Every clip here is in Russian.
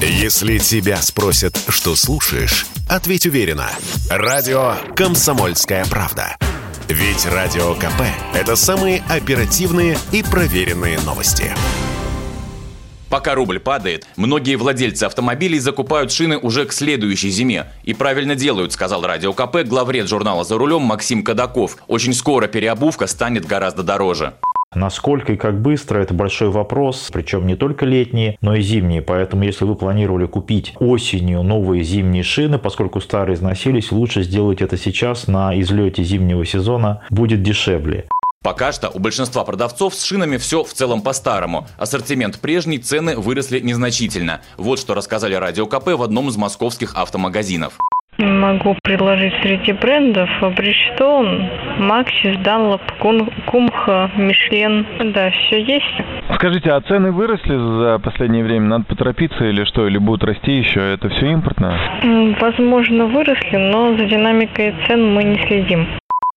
Если тебя спросят, что слушаешь, ответь уверенно. Радио «Комсомольская правда». Ведь Радио КП – это самые оперативные и проверенные новости. Пока рубль падает, многие владельцы автомобилей закупают шины уже к следующей зиме. И правильно делают, сказал Радио КП главред журнала «За рулем» Максим Кадаков. Очень скоро переобувка станет гораздо дороже. Насколько и как быстро – это большой вопрос, причем не только летние, но и зимние. Поэтому, если вы планировали купить осенью новые зимние шины, поскольку старые износились, лучше сделать это сейчас на излете зимнего сезона, будет дешевле. Пока что у большинства продавцов с шинами все в целом по-старому. Ассортимент прежний, цены выросли незначительно. Вот что рассказали Радио КП в одном из московских автомагазинов. Могу предложить среди брендов Бриджстон, Максис, Данлоп, Кумха, Мишлен. Да, все есть. Скажите, а цены выросли за последнее время? Надо поторопиться или что? Или будут расти еще? Это все импортно? Возможно, выросли, но за динамикой цен мы не следим.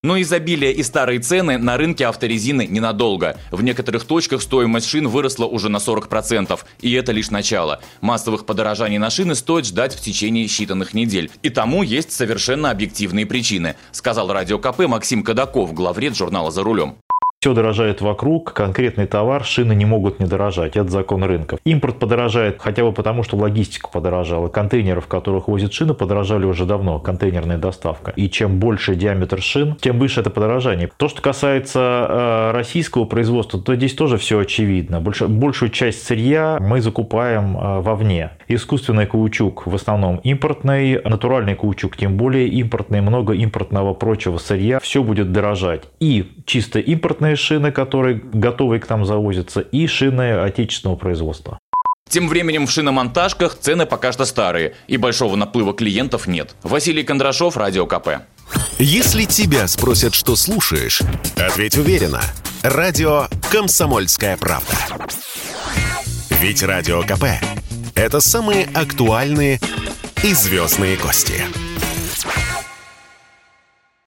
Но изобилие и старые цены на рынке авторезины ненадолго. В некоторых точках стоимость шин выросла уже на 40%. И это лишь начало. Массовых подорожаний на шины стоит ждать в течение считанных недель. И тому есть совершенно объективные причины, сказал Радио КП Максим Кадаков, главред журнала «За рулем». Все дорожает вокруг, конкретный товар, шины не могут не дорожать. Это закон рынков. Импорт подорожает хотя бы потому, что логистика подорожала. Контейнеров, в которых возят шины, подорожали уже давно. Контейнерная доставка. И чем больше диаметр шин, тем выше это подорожание. То, что касается э, российского производства, то здесь тоже все очевидно. Больш, большую часть сырья мы закупаем э, вовне. Искусственный каучук в основном импортный, натуральный каучук тем более импортный, много импортного прочего сырья. Все будет дорожать. И чисто импортный импортные шины, которые готовые к нам завозятся, и шины отечественного производства. Тем временем в шиномонтажках цены пока что старые, и большого наплыва клиентов нет. Василий Кондрашов, Радио КП. Если тебя спросят, что слушаешь, ответь уверенно. Радио «Комсомольская правда». Ведь Радио КП – это самые актуальные и звездные гости.